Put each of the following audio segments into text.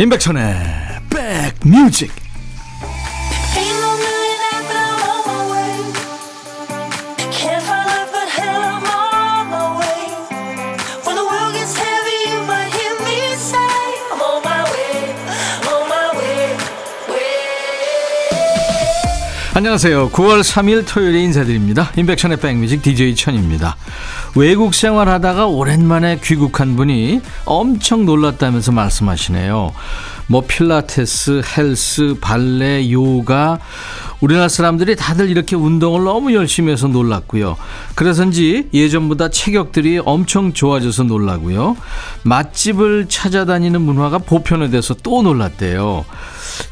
임백천의 백뮤직 안녕하세요. 9월 3일 토요일에 인사드립니다. 임백천의 백뮤직 DJ 천입니다. 외국 생활하다가 오랜만에 귀국한 분이 엄청 놀랐다면서 말씀하시네요. 뭐 필라테스, 헬스, 발레, 요가 우리나라 사람들이 다들 이렇게 운동을 너무 열심히 해서 놀랐고요. 그래서인지 예전보다 체격들이 엄청 좋아져서 놀라고요. 맛집을 찾아다니는 문화가 보편화돼서 또 놀랐대요.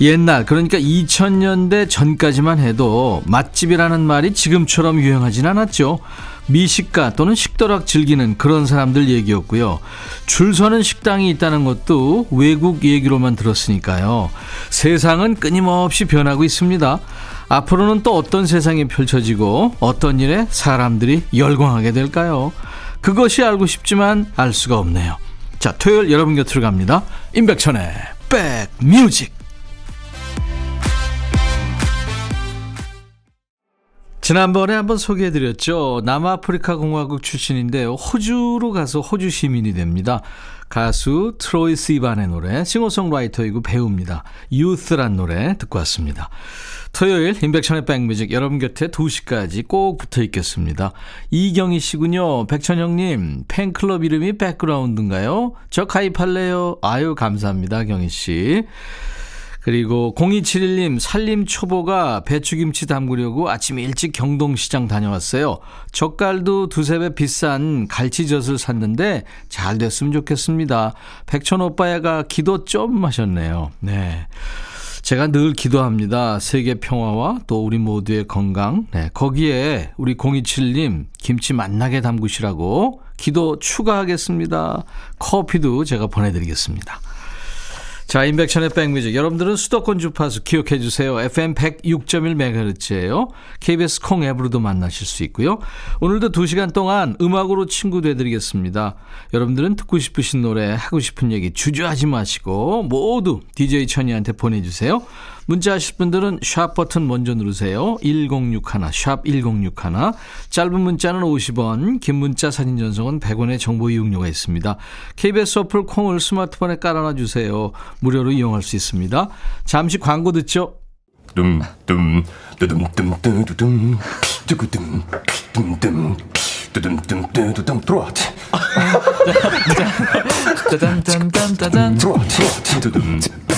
옛날 그러니까 2000년대 전까지만 해도 맛집이라는 말이 지금처럼 유행하진 않았죠. 미식가 또는 식도락 즐기는 그런 사람들 얘기였고요. 줄 서는 식당이 있다는 것도 외국 얘기로만 들었으니까요. 세상은 끊임없이 변하고 있습니다. 앞으로는 또 어떤 세상이 펼쳐지고 어떤 일에 사람들이 열광하게 될까요? 그것이 알고 싶지만 알 수가 없네요. 자, 토요일 여러분 곁으로 갑니다. 임백천의 백뮤직. 지난번에 한번 소개해드렸죠. 남아프리카 공화국 출신인데요. 호주로 가서 호주 시민이 됩니다. 가수 트로이 시반의 노래, 싱어송라이터이고 배우입니다. 유스란 노래 듣고 왔습니다. 토요일 인백션의 백뮤직 여러분 곁에 2시까지 꼭 붙어 있겠습니다. 이경희 씨군요. 백천영님 팬클럽 이름이 백그라운드인가요? 저 가입할래요. 아유 감사합니다 경희 씨. 그리고 0271님 살림 초보가 배추김치 담그려고 아침 일찍 경동시장 다녀왔어요. 젓갈도 두세 배 비싼 갈치젓을 샀는데 잘 됐으면 좋겠습니다. 백천 오빠야가 기도 좀 하셨네요. 네. 제가 늘 기도합니다. 세계 평화와 또 우리 모두의 건강. 네, 거기에 우리 027님 김치 맛나게 담그시라고 기도 추가하겠습니다. 커피도 제가 보내드리겠습니다. 자, 인백션의 백뮤직. 여러분들은 수도권 주파수 기억해 주세요. FM 106.1MHz예요. KBS 콩 앱으로도 만나실 수 있고요. 오늘도 2시간 동안 음악으로 친구 되드리겠습니다. 여러분들은 듣고 싶으신 노래, 하고 싶은 얘기 주저하지 마시고 모두 DJ 천이한테 보내 주세요. 문자 하실 분들은 샵 버튼 먼저 누르세요. 1061, 샵 1061. 짧은 문자는 50원, 긴 문자 사진 전송은 100원의 정보 이용료가 있습니다. KBS 어플 콩을 스마트폰에 깔아놔 주세요. 무료로 이용할 수 있습니다. 잠시 광고 듣죠. 둠둠 뚜둠뚜둠뚜둠 뚜구둠 둠둠 뚜둠뚜둠뚜둠 들어와 짜잔짠짠짠짠 들어와 뚜둠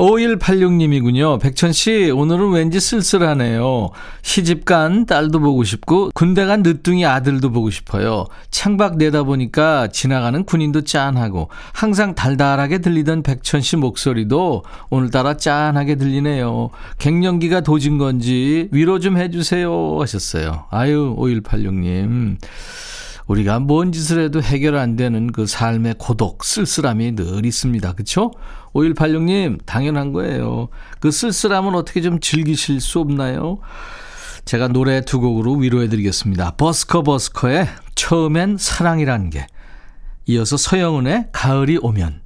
5186님이군요. 백천씨, 오늘은 왠지 쓸쓸하네요. 시집간 딸도 보고 싶고, 군대 간 늦둥이 아들도 보고 싶어요. 창밖 내다보니까 지나가는 군인도 짠하고, 항상 달달하게 들리던 백천씨 목소리도 오늘따라 짠하게 들리네요. 갱년기가 도진 건지 위로 좀 해주세요. 하셨어요. 아유, 5186님. 우리가 뭔 짓을 해도 해결 안 되는 그 삶의 고독, 쓸쓸함이 늘 있습니다. 그쵸? 5186님, 당연한 거예요. 그 쓸쓸함은 어떻게 좀 즐기실 수 없나요? 제가 노래 두 곡으로 위로해 드리겠습니다. 버스커 버스커의 처음엔 사랑이란 게. 이어서 서영은의 가을이 오면.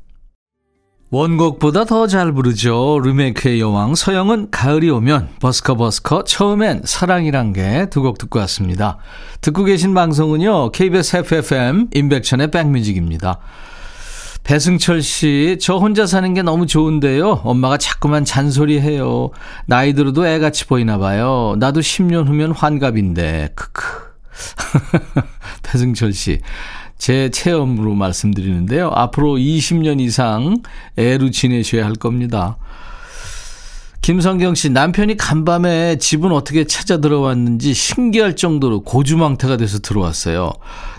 원곡보다 더 잘 부르죠. 리메이크의 여왕 서영은 가을이 오면 버스커 버스커 처음엔 사랑이란 게 두 곡 듣고 왔습니다. 듣고 계신 방송은요. KBS FFM 인백천의 백뮤직입니다. 배승철 씨, 저 혼자 사는 게 너무 좋은데요. 엄마가 자꾸만 잔소리해요. 나이 들어도 애같이 보이나 봐요. 나도 10년 후면 환갑인데. 크크. 배승철 씨. 제 체험으로 말씀드리는데요. 앞으로 20년 이상 애로 지내셔야 할 겁니다. 김성경 씨, 남편이 간밤에 집은 어떻게 찾아 들어왔는지 신기할 정도로 고주망태가 돼서 들어왔어요.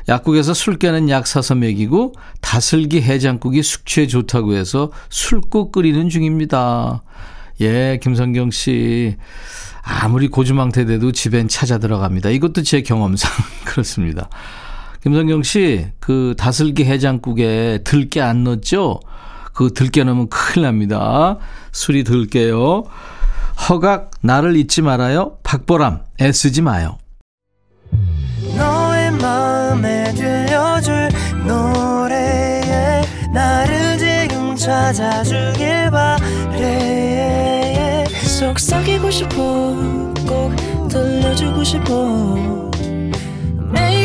약국에서 술 깨는 약 사서 먹이고 다슬기 해장국이 숙취에 좋다고 해서 술국 끓이는 중입니다. 예, 김성경 씨. 아무리 고주망태 돼도 집엔 찾아 들어갑니다. 이것도 제 경험상 그렇습니다. 김성경 씨, 그 다슬기 해장국에 들깨 안 넣었죠? 그 들깨 넣으면 큰일 납니다. 술이 들게요. 허각, 나를 잊지 말아요. 박보람, 애쓰지 마요. 너의 마음에 들려줄 노래에 나를 지금 찾아주길 바래 속삭이고 싶어 꼭 들려주고 싶어 매우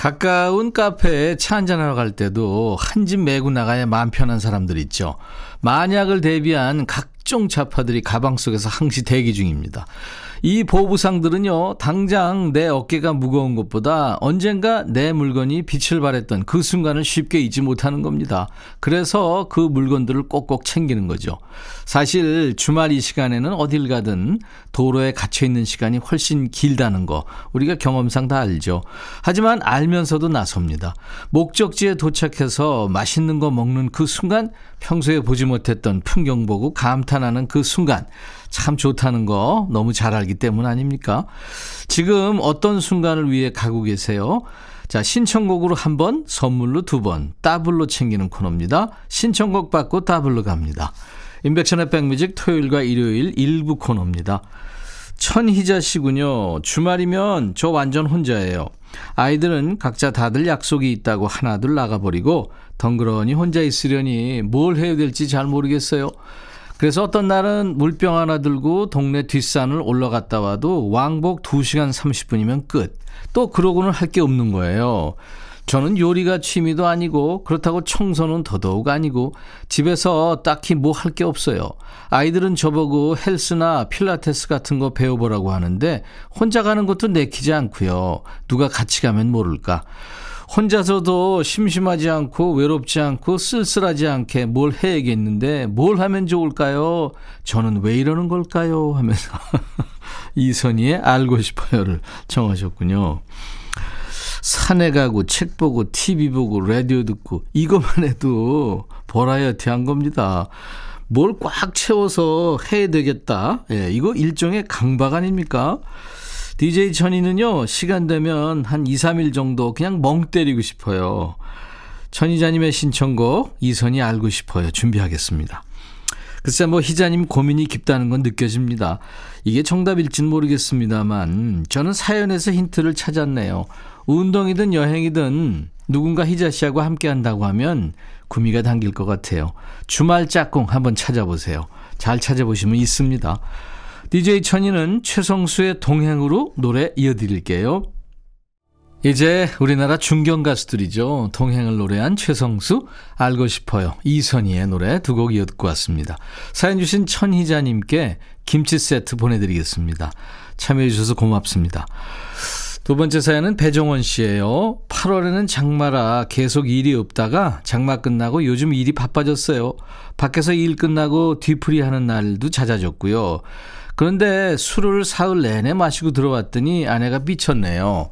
가까운 카페에 차 한잔하러 갈 때도 한 집 메고 나가야 마음 편한 사람들 있죠. 만약을 대비한 각종 차파들이 가방 속에서 항시 대기 중입니다. 이 보부상들은요, 당장 내 어깨가 무거운 것보다 언젠가 내 물건이 빛을 발했던 그 순간을 쉽게 잊지 못하는 겁니다. 그래서 그 물건들을 꼭꼭 챙기는 거죠. 사실 주말 이 시간에는 어딜 가든 도로에 갇혀 있는 시간이 훨씬 길다는 거 우리가 경험상 다 알죠. 하지만 알면서도 나섭니다. 목적지에 도착해서 맛있는 거 먹는 그 순간 평소에 보지 못했던 풍경 보고 감탄하는 그 순간 참 좋다는 거 너무 잘 알기 때문 아닙니까? 지금 어떤 순간을 위해 가고 계세요? 자, 신청곡으로 한 번, 선물로 두 번, 더블로 챙기는 코너입니다. 신청곡 받고 더블로 갑니다. 임백천의 백뮤직 토요일과 일요일 일부 코너입니다. 천희자 씨군요. 주말이면 저 완전 혼자예요. 아이들은 각자 다들 약속이 있다고 하나둘 나가버리고 덩그러니 혼자 있으려니 뭘 해야 될지 잘 모르겠어요. 그래서 어떤 날은 물병 하나 들고 동네 뒷산을 올라갔다 와도 왕복 2시간 30분이면 끝. 또 그러고는 할 게 없는 거예요. 저는 요리가 취미도 아니고 그렇다고 청소는 더더욱 아니고 집에서 딱히 뭐 할 게 없어요. 아이들은 저보고 헬스나 필라테스 같은 거 배워보라고 하는데 혼자 가는 것도 내키지 않고요. 누가 같이 가면 모를까. 혼자서도 심심하지 않고 외롭지 않고 쓸쓸하지 않게 뭘 해야겠는데 뭘 하면 좋을까요? 저는 왜 이러는 걸까요? 하면서 이선희의 알고 싶어요를 청하셨군요. 산에 가고 책 보고 TV 보고 라디오 듣고 이것만 해도 버라이어티 한 겁니다. 뭘 꽉 채워서 해야 되겠다. 예, 이거 일종의 강박 아닙니까? DJ 천이는요, 시간 되면 한 2, 3일 정도 그냥 멍 때리고 싶어요. 천희자님의 신청곡, 이선이 알고 싶어요. 준비하겠습니다. 글쎄, 뭐, 희자님 고민이 깊다는 건 느껴집니다. 이게 정답일진 모르겠습니다만, 저는 사연에서 힌트를 찾았네요. 운동이든 여행이든 누군가 희자 씨하고 함께 한다고 하면 구미가 당길 것 같아요. 주말 짝꿍 한번 찾아보세요. 잘 찾아보시면 있습니다. DJ 천이는 최성수의 동행으로 노래 이어드릴게요. 이제 우리나라 중견 가수들이죠. 동행을 노래한 최성수, 알고 싶어요. 이선희의 노래 두 곡 이어 듣고 왔습니다. 사연 주신 천희자님께 김치 세트 보내드리겠습니다. 참여해주셔서 고맙습니다. 두 번째 사연은 배정원 씨예요. 8월에는 장마라 계속 일이 없다가 장마 끝나고 요즘 일이 바빠졌어요. 밖에서 일 끝나고 뒤풀이 하는 날도 잦아졌고요. 그런데 술을 사흘 내내 마시고 들어왔더니 아내가 미쳤네요.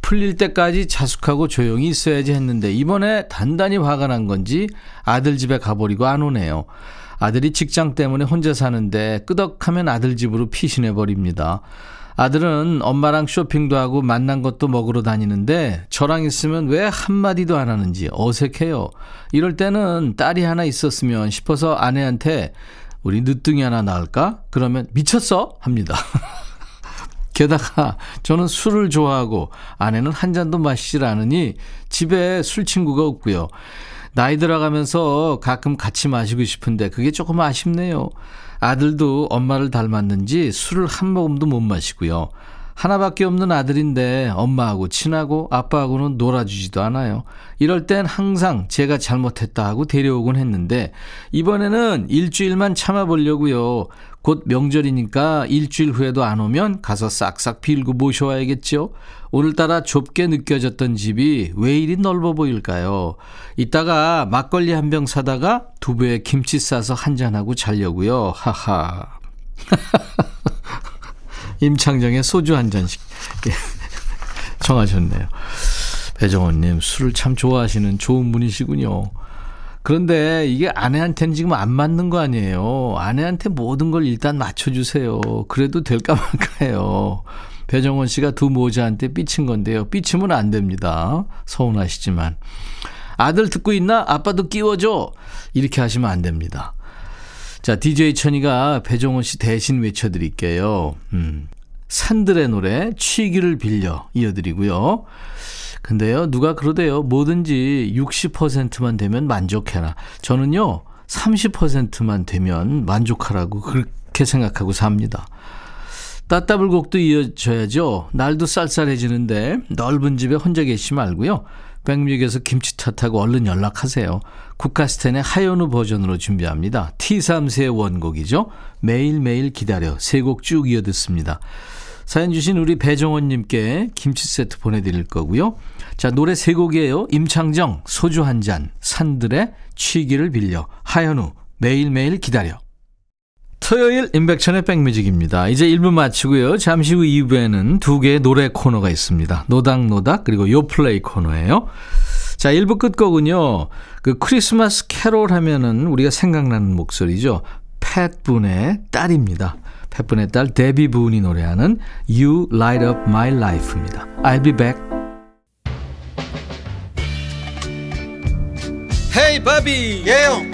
풀릴 때까지 자숙하고 조용히 있어야지 했는데 이번에 단단히 화가 난 건지 아들 집에 가버리고 안 오네요. 아들이 직장 때문에 혼자 사는데 끄덕하면 아들 집으로 피신해 버립니다. 아들은 엄마랑 쇼핑도 하고 만난 것도 먹으러 다니는데 저랑 있으면 왜 한마디도 안 하는지 어색해요. 이럴 때는 딸이 하나 있었으면 싶어서 아내한테 우리 늦둥이 하나 낳을까? 그러면 미쳤어? 합니다. 게다가 저는 술을 좋아하고 아내는 한 잔도 마시질 않으니 집에 술 친구가 없고요. 나이 들어가면서 가끔 같이 마시고 싶은데 그게 조금 아쉽네요. 아들도 엄마를 닮았는지 술을 한 모금도 못 마시고요. 하나밖에 없는 아들인데 엄마하고 친하고 아빠하고는 놀아주지도 않아요. 이럴 땐 항상 제가 잘못했다 하고 데려오곤 했는데 이번에는 일주일만 참아보려고요. 곧 명절이니까 일주일 후에도 안 오면 가서 싹싹 빌고 모셔와야겠죠. 오늘따라 좁게 느껴졌던 집이 왜 이리 넓어 보일까요? 이따가 막걸리 한 병 사다가 두부에 김치 싸서 한잔하고 자려고요. 하하. 임창정의 소주 한 잔씩 예, 청하셨네요. 배정원님 술을 참 좋아하시는 좋은 분이시군요. 그런데 이게 아내한테는 지금 안 맞는 거 아니에요. 아내한테 모든 걸 일단 맞춰주세요. 그래도 될까 말까요. 배정원 씨가 두 모자한테 삐친 건데요. 삐치면 안 됩니다. 서운하시지만. 아들 듣고 있나? 아빠도 끼워줘. 이렇게 하시면 안 됩니다. 자, DJ 천이가 배정원 씨 대신 외쳐드릴게요. 음. 산들의 노래, 취기를 빌려 이어드리고요. 근데요, 누가 그러대요. 뭐든지 60%만 되면 만족해라. 저는요, 30%만 되면 만족하라고 그렇게 생각하고 삽니다. 따따블곡도 이어져야죠. 날도 쌀쌀해지는데 넓은 집에 혼자 계시지 말고요. 백뮤직에서 김치 탓하고 얼른 연락하세요. 국가스텐의 하연우 버전으로 준비합니다. T3세 원곡이죠. 매일매일 기다려. 세 곡 쭉 이어 듣습니다. 사연 주신 우리 배정원님께 김치 세트 보내드릴 거고요. 자, 노래 세 곡이에요. 임창정, 소주 한 잔, 산들의 취기를 빌려, 하연우, 매일매일 기다려. 토요일 임백천의 백뮤직입니다. 이제 1부 마치고요. 잠시 후 2부에는 두 개의 노래 코너가 있습니다. 노닥노닥 그리고 요플레이 코너예요. 자, 1부 끝곡은요. 그 크리스마스 캐롤 하면은 우리가 생각나는 목소리죠. 팻분의 딸입니다. 팻분의 딸 데비 분이 노래하는 You Light Up My Life입니다. I'll be back. 헤이 바비 예영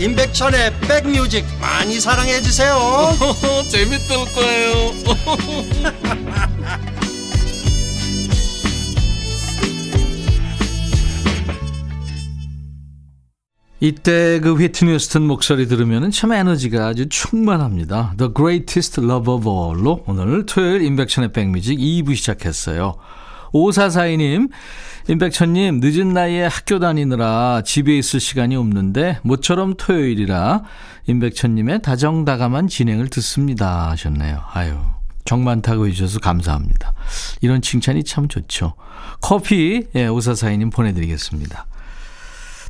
임백천의 백뮤직 많이 사랑해 주세요 재밌을 거예요 이때 그 휘트니 스턴 목소리 들으면 참 에너지가 아주 충만합니다. The Greatest Love of All로 오늘 토요일 인백천의 백뮤직 2부 시작했어요. 5442님, 임백천님, 늦은 나이에 학교 다니느라 집에 있을 시간이 없는데, 모처럼 토요일이라 임백천님의 다정다감한 진행을 듣습니다. 하셨네요. 아유, 정 많다고 해주셔서 감사합니다. 이런 칭찬이 참 좋죠. 커피, 예, 5442님 보내드리겠습니다.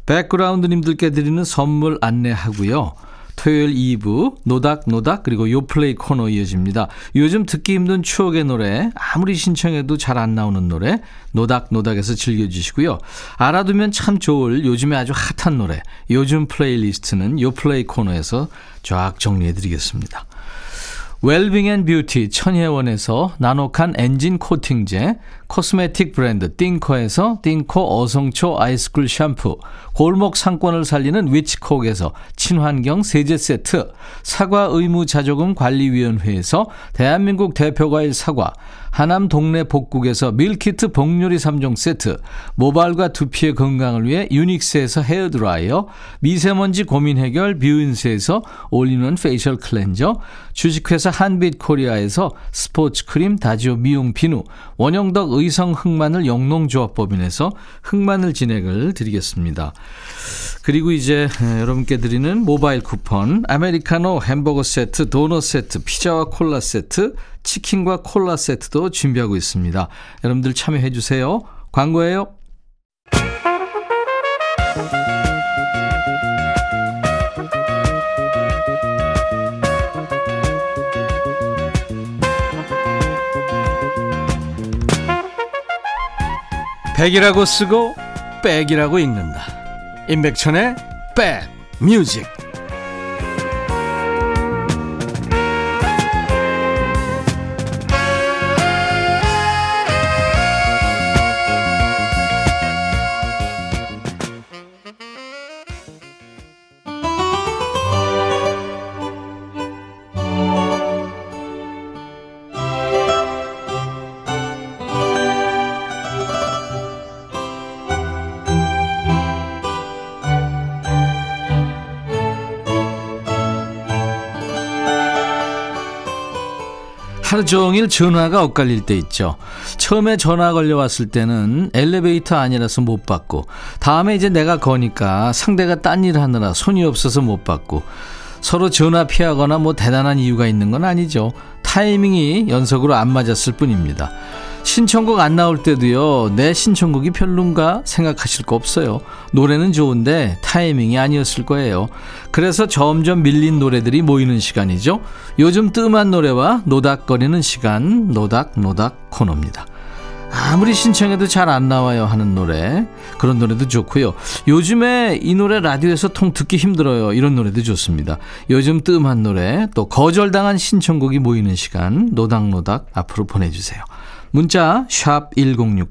백그라운드님들께 드리는 선물 안내하고요. 토요일 2부 노닥노닥 그리고 요플레이 코너 이어집니다. 요즘 듣기 힘든 추억의 노래 아무리 신청해도 잘 안 나오는 노래 노닥노닥에서 즐겨주시고요. 알아두면 참 좋을 요즘에 아주 핫한 노래 요즘 플레이리스트는 요플레이 코너에서 쫙 정리해드리겠습니다. 웰빙 앤 뷰티 천혜원에서 나노칸 엔진 코팅제, cosmetic 브랜드 띵코에서 띵코 어성초 아이스쿨 샴푸, 골목 상권을 살리는 위치콕에서 친환경 세제 세트, 사과 의무 자조금 관리위원회에서 대한민국 대표과일 사과, 하남 동네 복국에서 밀키트 복요리 3종 세트, 모발과 두피의 건강을 위해 유닉스에서 헤어드라이어, 미세먼지 고민 해결 뷰인스에서 올리는 facial cleanser, 주식회사 한빛코리아에서 스포츠 크림 다지오 미용 비누, 원형덕 의성 흑마늘 영농조합법인에서 흑마늘 진행을 드리겠습니다. 그리고 이제 여러분께 드리는 모바일 쿠폰, 아메리카노 햄버거 세트, 도넛 세트, 피자와 콜라 세트, 치킨과 콜라 세트도 준비하고 있습니다. 여러분들 참여해 주세요. 광고예요. 백이라고 쓰고 백이라고 읽는다. 임백천의 백 뮤직. 하루 종일 전화가 엇갈릴 때 있죠. 처음에 전화 걸려왔을 때는 엘리베이터 아니라서 못 받고, 다음에 이제 내가 거니까 상대가 딴 일 하느라 손이 없어서 못 받고, 서로 전화 피하거나 뭐 대단한 이유가 있는 건 아니죠. 타이밍이 연속으로 안 맞았을 뿐입니다. 신청곡 안 나올 때도요, 내 신청곡이 별론가 생각하실 거 없어요. 노래는 좋은데 타이밍이 아니었을 거예요. 그래서 점점 밀린 노래들이 모이는 시간이죠. 요즘 뜸한 노래와 노닥거리는 시간, 노닥노닥 코너입니다. 아무리 신청해도 잘 안 나와요 하는 노래. 그런 노래도 좋고요. 요즘에 이 노래 라디오에서 통 듣기 힘들어요. 이런 노래도 좋습니다. 요즘 뜸한 노래 또 거절당한 신청곡이 모이는 시간 노닥노닥 앞으로 보내주세요 문자 1061,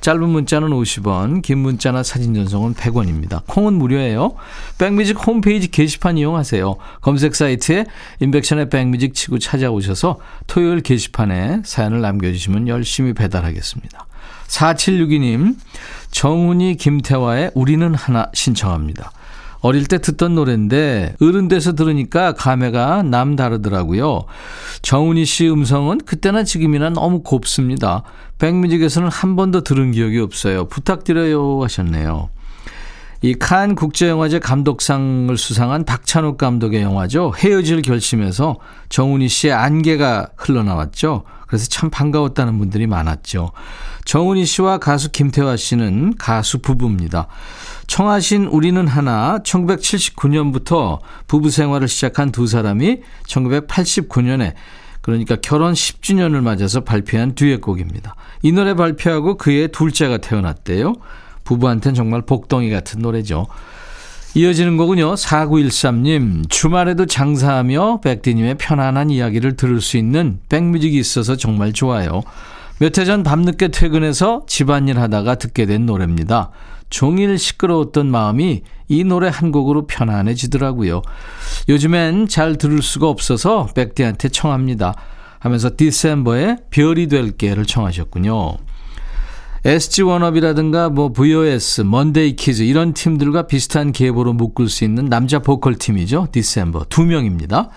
짧은 문자는 50원, 긴 문자나 사진 전송은 100원입니다. 콩은 무료예요. 백뮤직 홈페이지 게시판 이용하세요. 검색 사이트에 인백션의 백뮤직 치고 찾아오셔서 토요일 게시판에 사연을 남겨주시면 열심히 배달하겠습니다. 4762님, 정훈이 김태화의 우리는 하나 신청합니다. 어릴 때 듣던 노래인데 어른 돼서 들으니까 감회가 남다르더라고요. 정훈이 씨 음성은 그때나 지금이나 너무 곱습니다. 백뮤직에서는 한 번도 들은 기억이 없어요. 부탁드려요 하셨네요. 이 칸 국제영화제 감독상을 수상한 박찬욱 감독의 영화죠. 헤어질 결심에서 정훈이 씨의 안개가 흘러나왔죠. 그래서 참 반가웠다는 분들이 많았죠. 정훈이 씨와 가수 김태화 씨는 가수 부부입니다. 청하신 우리는 하나 1979년부터 부부 생활을 시작한 두 사람이 1989년에 그러니까 결혼 10주년을 맞아서 발표한 듀엣곡입니다. 이 노래 발표하고 그의 둘째가 태어났대요. 부부한테는 정말 복덩이 같은 노래죠. 이어지는 곡은요. 4913님 주말에도 장사하며 백디님의 편안한 이야기를 들을 수 있는 백뮤직이 있어서 정말 좋아요. 몇 해 전 밤늦게 퇴근해서 집안일 하다가 듣게 된 노래입니다. 종일 시끄러웠던 마음이 이 노래 한 곡으로 편안해지더라고요. 요즘엔 잘 들을 수가 없어서 백디한테 청합니다. 하면서 디셈버의 별이 될게를 청하셨군요. SG 워너비라든가 뭐 VOS, 먼데이 키즈 이런 팀들과 비슷한 계보로 묶을 수 있는 남자 보컬 팀이죠. 디셈버 두 명입니다.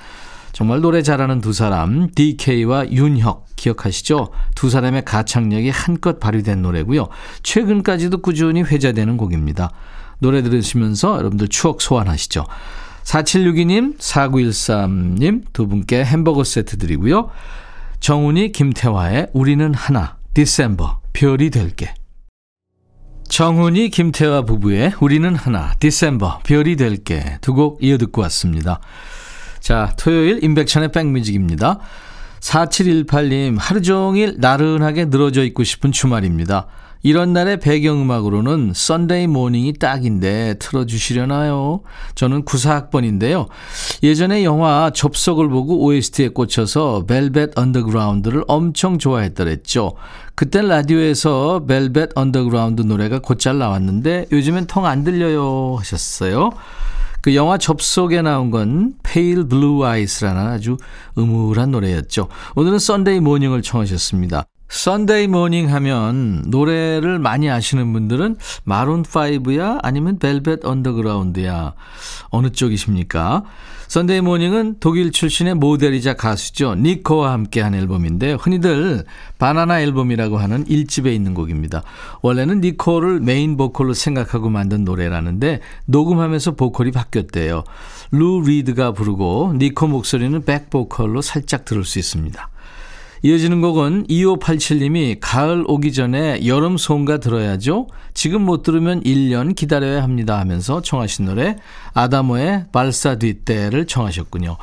정말 노래 잘하는 두 사람 DK와 윤혁 기억하시죠? 두 사람의 가창력이 한껏 발휘된 노래고요. 최근까지도 꾸준히 회자되는 곡입니다. 노래 들으시면서 여러분들 추억 소환하시죠. 4762님, 4913님 두 분께 햄버거 세트 드리고요. 정훈이 김태화의 우리는 하나 디셈버 별이 될게 정훈이 김태화 부부의 우리는 하나 디셈버 별이 될게 두 곡 이어 듣고 왔습니다. 자 토요일 임백천의 백뮤직입니다. 4718님 하루 종일 나른하게 늘어져 있고 싶은 주말입니다. 이런 날의 배경음악으로는 Sunday Morning이 딱인데 틀어주시려나요? 저는 94학번인데요. 예전에 영화 접속을 보고 OST에 꽂혀서 벨벳 언더그라운드를 엄청 좋아했더랬죠. 그땐 라디오에서 벨벳 언더그라운드 노래가 곧잘 나왔는데 요즘엔 통 안 들려요 하셨어요. 그 영화 접속에 나온 건 Pale Blue Eyes라는 아주 음울한 노래였죠. 오늘은 Sunday Morning을 청하셨습니다. Sunday Morning 하면 노래를 많이 아시는 분들은 마룬 5야 아니면 벨벳 언더그라운드야 어느 쪽이십니까? Sunday Morning은 독일 출신의 모델이자 가수죠. 니코와 함께한 앨범인데 흔히들 바나나 앨범이라고 하는 1집에 있는 곡입니다. 원래는 니코를 메인 보컬로 생각하고 만든 노래라는데 녹음하면서 보컬이 바뀌었대요. 루 리드가 부르고 니코 목소리는 백 보컬로 살짝 들을 수 있습니다. 이어지는 곡은 2587님이 가을 오기 전에 여름 송가 들어야죠. 지금 못 들으면 1년 기다려야 합니다 하면서 청하신 노래 아다모의 발사 뒷대를 청하셨군요.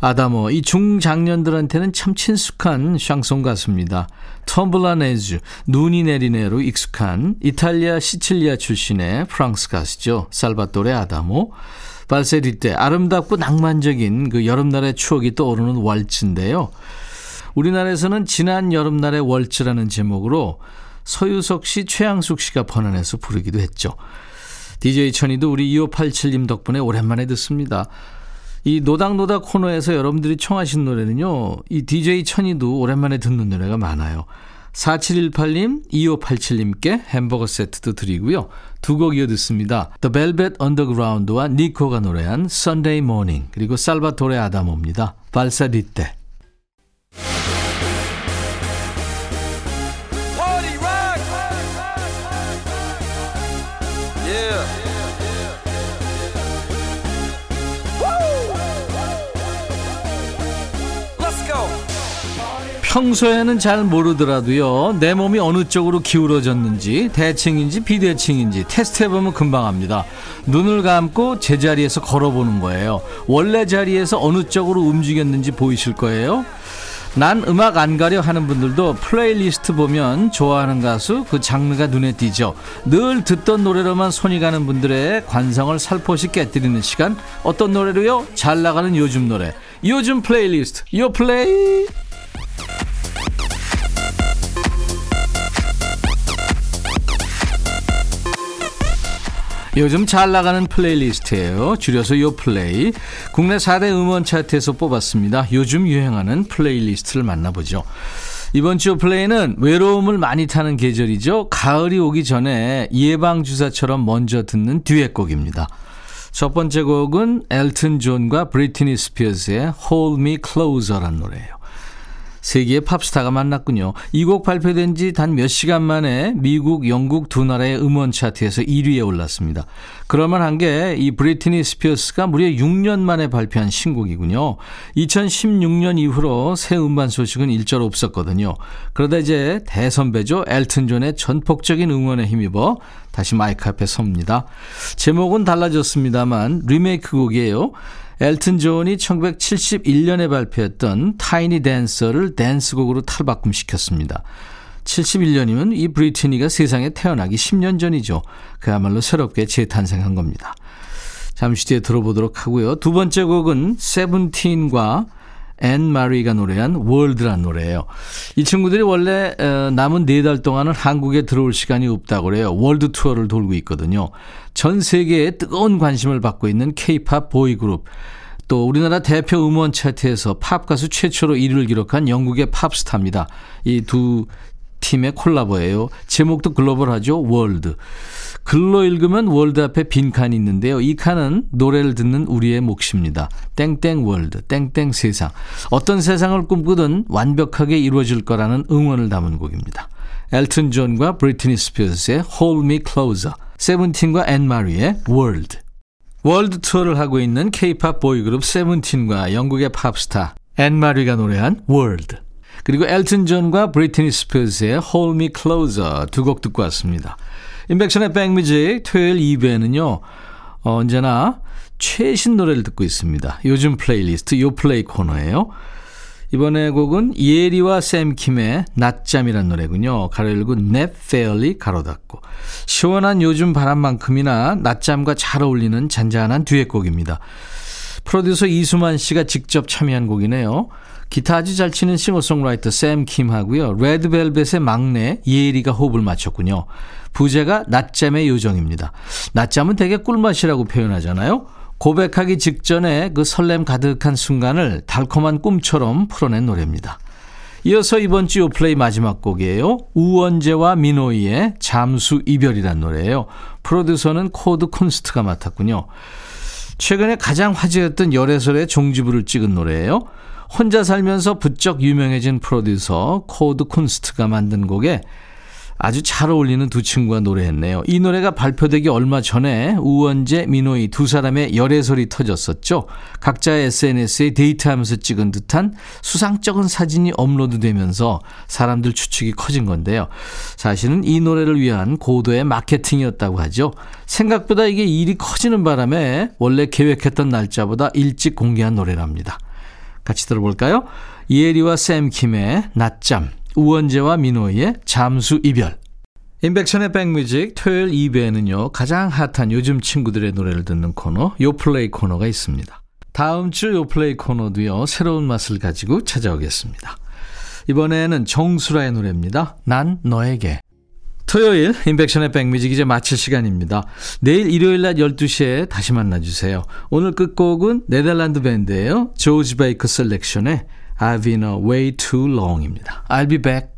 아다모 이 중장년들한테는 참 친숙한 샹송 가수입니다. 텀블라네즈 눈이 내리네로 익숙한 이탈리아 시칠리아 출신의 프랑스 가수죠. 살바토레 아다모 발세리 때 아름답고 낭만적인 그 여름날의 추억이 떠오르는 왈츠인데요. 우리나라에서는 지난 여름날의 월츠라는 제목으로 서유석 씨, 최양숙 씨가 번안해서 부르기도 했죠. DJ 천이도 우리 2587님 덕분에 오랜만에 듣습니다. 이 노닥노닥 코너에서 여러분들이 청하신 노래는요, 이 DJ 천이도 오랜만에 듣는 노래가 많아요. 4718님, 2587님께 햄버거 세트도 드리고요. 두 곡 이어 듣습니다. The Velvet Underground와 니코가 노래한 Sunday Morning, 그리고 살바토레 아다모입니다. 발사디테. 평소에는 잘 모르더라도요 내 몸이 어느 쪽으로 기울어졌는지 대칭인지 비대칭인지 테스트해보면 금방 합니다. 눈을 감고 제자리에서 걸어보는 거예요. 원래 자리에서 어느 쪽으로 움직였는지 보이실 거예요. 난 음악 안 가려 하는 분들도 플레이리스트 보면 좋아하는 가수 그 장르가 눈에 띄죠. 늘 듣던 노래로만 손이 가는 분들의 관성을 살포시 깨뜨리는 시간. 어떤 노래로요? 잘 나가는 요즘 노래. 요즘 플레이리스트. 요 플레이. 요즘 잘 나가는 플레이리스트예요. 줄여서 요 플레이. 국내 4대 음원 차트에서 뽑았습니다. 요즘 유행하는 플레이리스트를 만나보죠. 이번 주 플레이는 외로움을 많이 타는 계절이죠. 가을이 오기 전에 예방주사처럼 먼저 듣는 듀엣곡입니다. 첫 번째 곡은 엘튼 존과 브리트니 스피어스의 Hold Me Closer란 노래예요. 세계의 팝스타가 만났군요. 이 곡 발표된 지 단 몇 시간 만에 미국, 영국 두 나라의 음원 차트에서 1위에 올랐습니다. 그럴만한 게 이 브리트니 스피어스가 무려 6년 만에 발표한 신곡이군요. 2016년 이후로 새 음반 소식은 일절 없었거든요. 그러다 이제 대선배죠. 엘튼 존의 전폭적인 응원에 힘입어 다시 마이크 앞에 섭니다. 제목은 달라졌습니다만 리메이크 곡이에요. 엘튼 존이 1971년에 발표했던 Tiny Dancer를 댄스곡으로 탈바꿈시켰습니다. 71년이면 이 브리트니가 세상에 태어나기 10년 전이죠. 그야말로 새롭게 재탄생한 겁니다. 잠시 뒤에 들어보도록 하고요. 두 번째 곡은 세븐틴과 앤 마리가 노래한 World란 노래예요. 이 친구들이 원래 어, 남은 네 달 동안은 한국에 들어올 시간이 없다고 그래요. 월드 투어를 돌고 있거든요. 전 세계에 뜨거운 관심을 받고 있는 케이팝 보이 그룹. 또 우리나라 대표 음원 차트에서 팝 가수 최초로 1위를 기록한 영국의 팝스타입니다. 이 두 팀의 콜라보예요. 제목도 글로벌하죠. World. 글로 읽으면 World 앞에 빈 칸이 있는데요. 이 칸은 노래를 듣는 우리의 몫입니다. 땡땡 World, 땡땡 세상. 어떤 세상을 꿈꾸든 완벽하게 이루어질 거라는 응원을 담은 곡입니다. 엘튼 존과 브리트니 스피어스의 Hold Me Closer, 세븐틴과 앤 마리의 World. 월드 투어를 하고 있는 케이팝 보이그룹 세븐틴과 영국의 팝스타 앤 마리가 노래한 World. 그리고 엘튼 존과 브리트니 스피어스의 Hold Me Closer 두 곡 듣고 왔습니다. 인백션의 백뮤직 토요일 2부에는요. 언제나 최신 노래를 듣고 있습니다. 요즘 플레이리스트 요플레이 코너예요. 이번에 곡은 예리와 샘킴의 낮잠이란 노래군요. 괄호 열고 Nap Fairy 괄호 닫고 시원한 요즘 바람만큼이나 낮잠과 잘 어울리는 잔잔한 듀엣곡입니다. 프로듀서 이수만 씨가 직접 참여한 곡이네요. 기타 아주 잘 치는 싱어송라이터 샘 킴하고요. 레드벨벳의 막내 예리가 호흡을 맞췄군요. 부제가 낮잠의 요정입니다. 낮잠은 되게 꿀맛이라고 표현하잖아요. 고백하기 직전에 그 설렘 가득한 순간을 달콤한 꿈처럼 풀어낸 노래입니다. 이어서 이번 주 요플레이 마지막 곡이에요. 우원재와 미노이의 잠수 이별이란 노래예요. 프로듀서는 코드 쿤스트가 맡았군요. 최근에 가장 화제였던 열애설의 종지부를 찍은 노래예요. 혼자 살면서 부쩍 유명해진 프로듀서 코드 쿤스트가 만든 곡에 아주 잘 어울리는 두 친구가 노래했네요. 이 노래가 발표되기 얼마 전에 우원재, 민호이 두 사람의 열애설이 터졌었죠. 각자의 SNS에 데이트하면서 찍은 듯한 수상쩍은 사진이 업로드되면서 사람들 추측이 커진 건데요. 사실은 이 노래를 위한 고도의 마케팅이었다고 하죠. 생각보다 이게 일이 커지는 바람에 원래 계획했던 날짜보다 일찍 공개한 노래랍니다. 같이 들어볼까요? 예리와 샘킴의 낮잠. 우원재와 미노이의 잠수 이별. 인백션의 백뮤직 토요일 2부에는요. 가장 핫한 요즘 친구들의 노래를 듣는 코너 요플레이 코너가 있습니다. 다음 주 요플레이 코너도요. 새로운 맛을 가지고 찾아오겠습니다. 이번에는 정수라의 노래입니다. 난 너에게. 토요일 인백션의 백뮤직 이제 마칠 시간입니다. 내일 일요일 낮 12시에 다시 만나주세요. 오늘 끝곡은 네덜란드 밴드예요. 조지 베이커 셀렉션의 I've been away too long입니다. I'll be back.